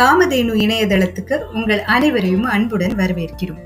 காமதேனு இணையதளத்துக்கு உங்கள் அனைவரையும் அன்புடன் வரவேற்கிறோம்.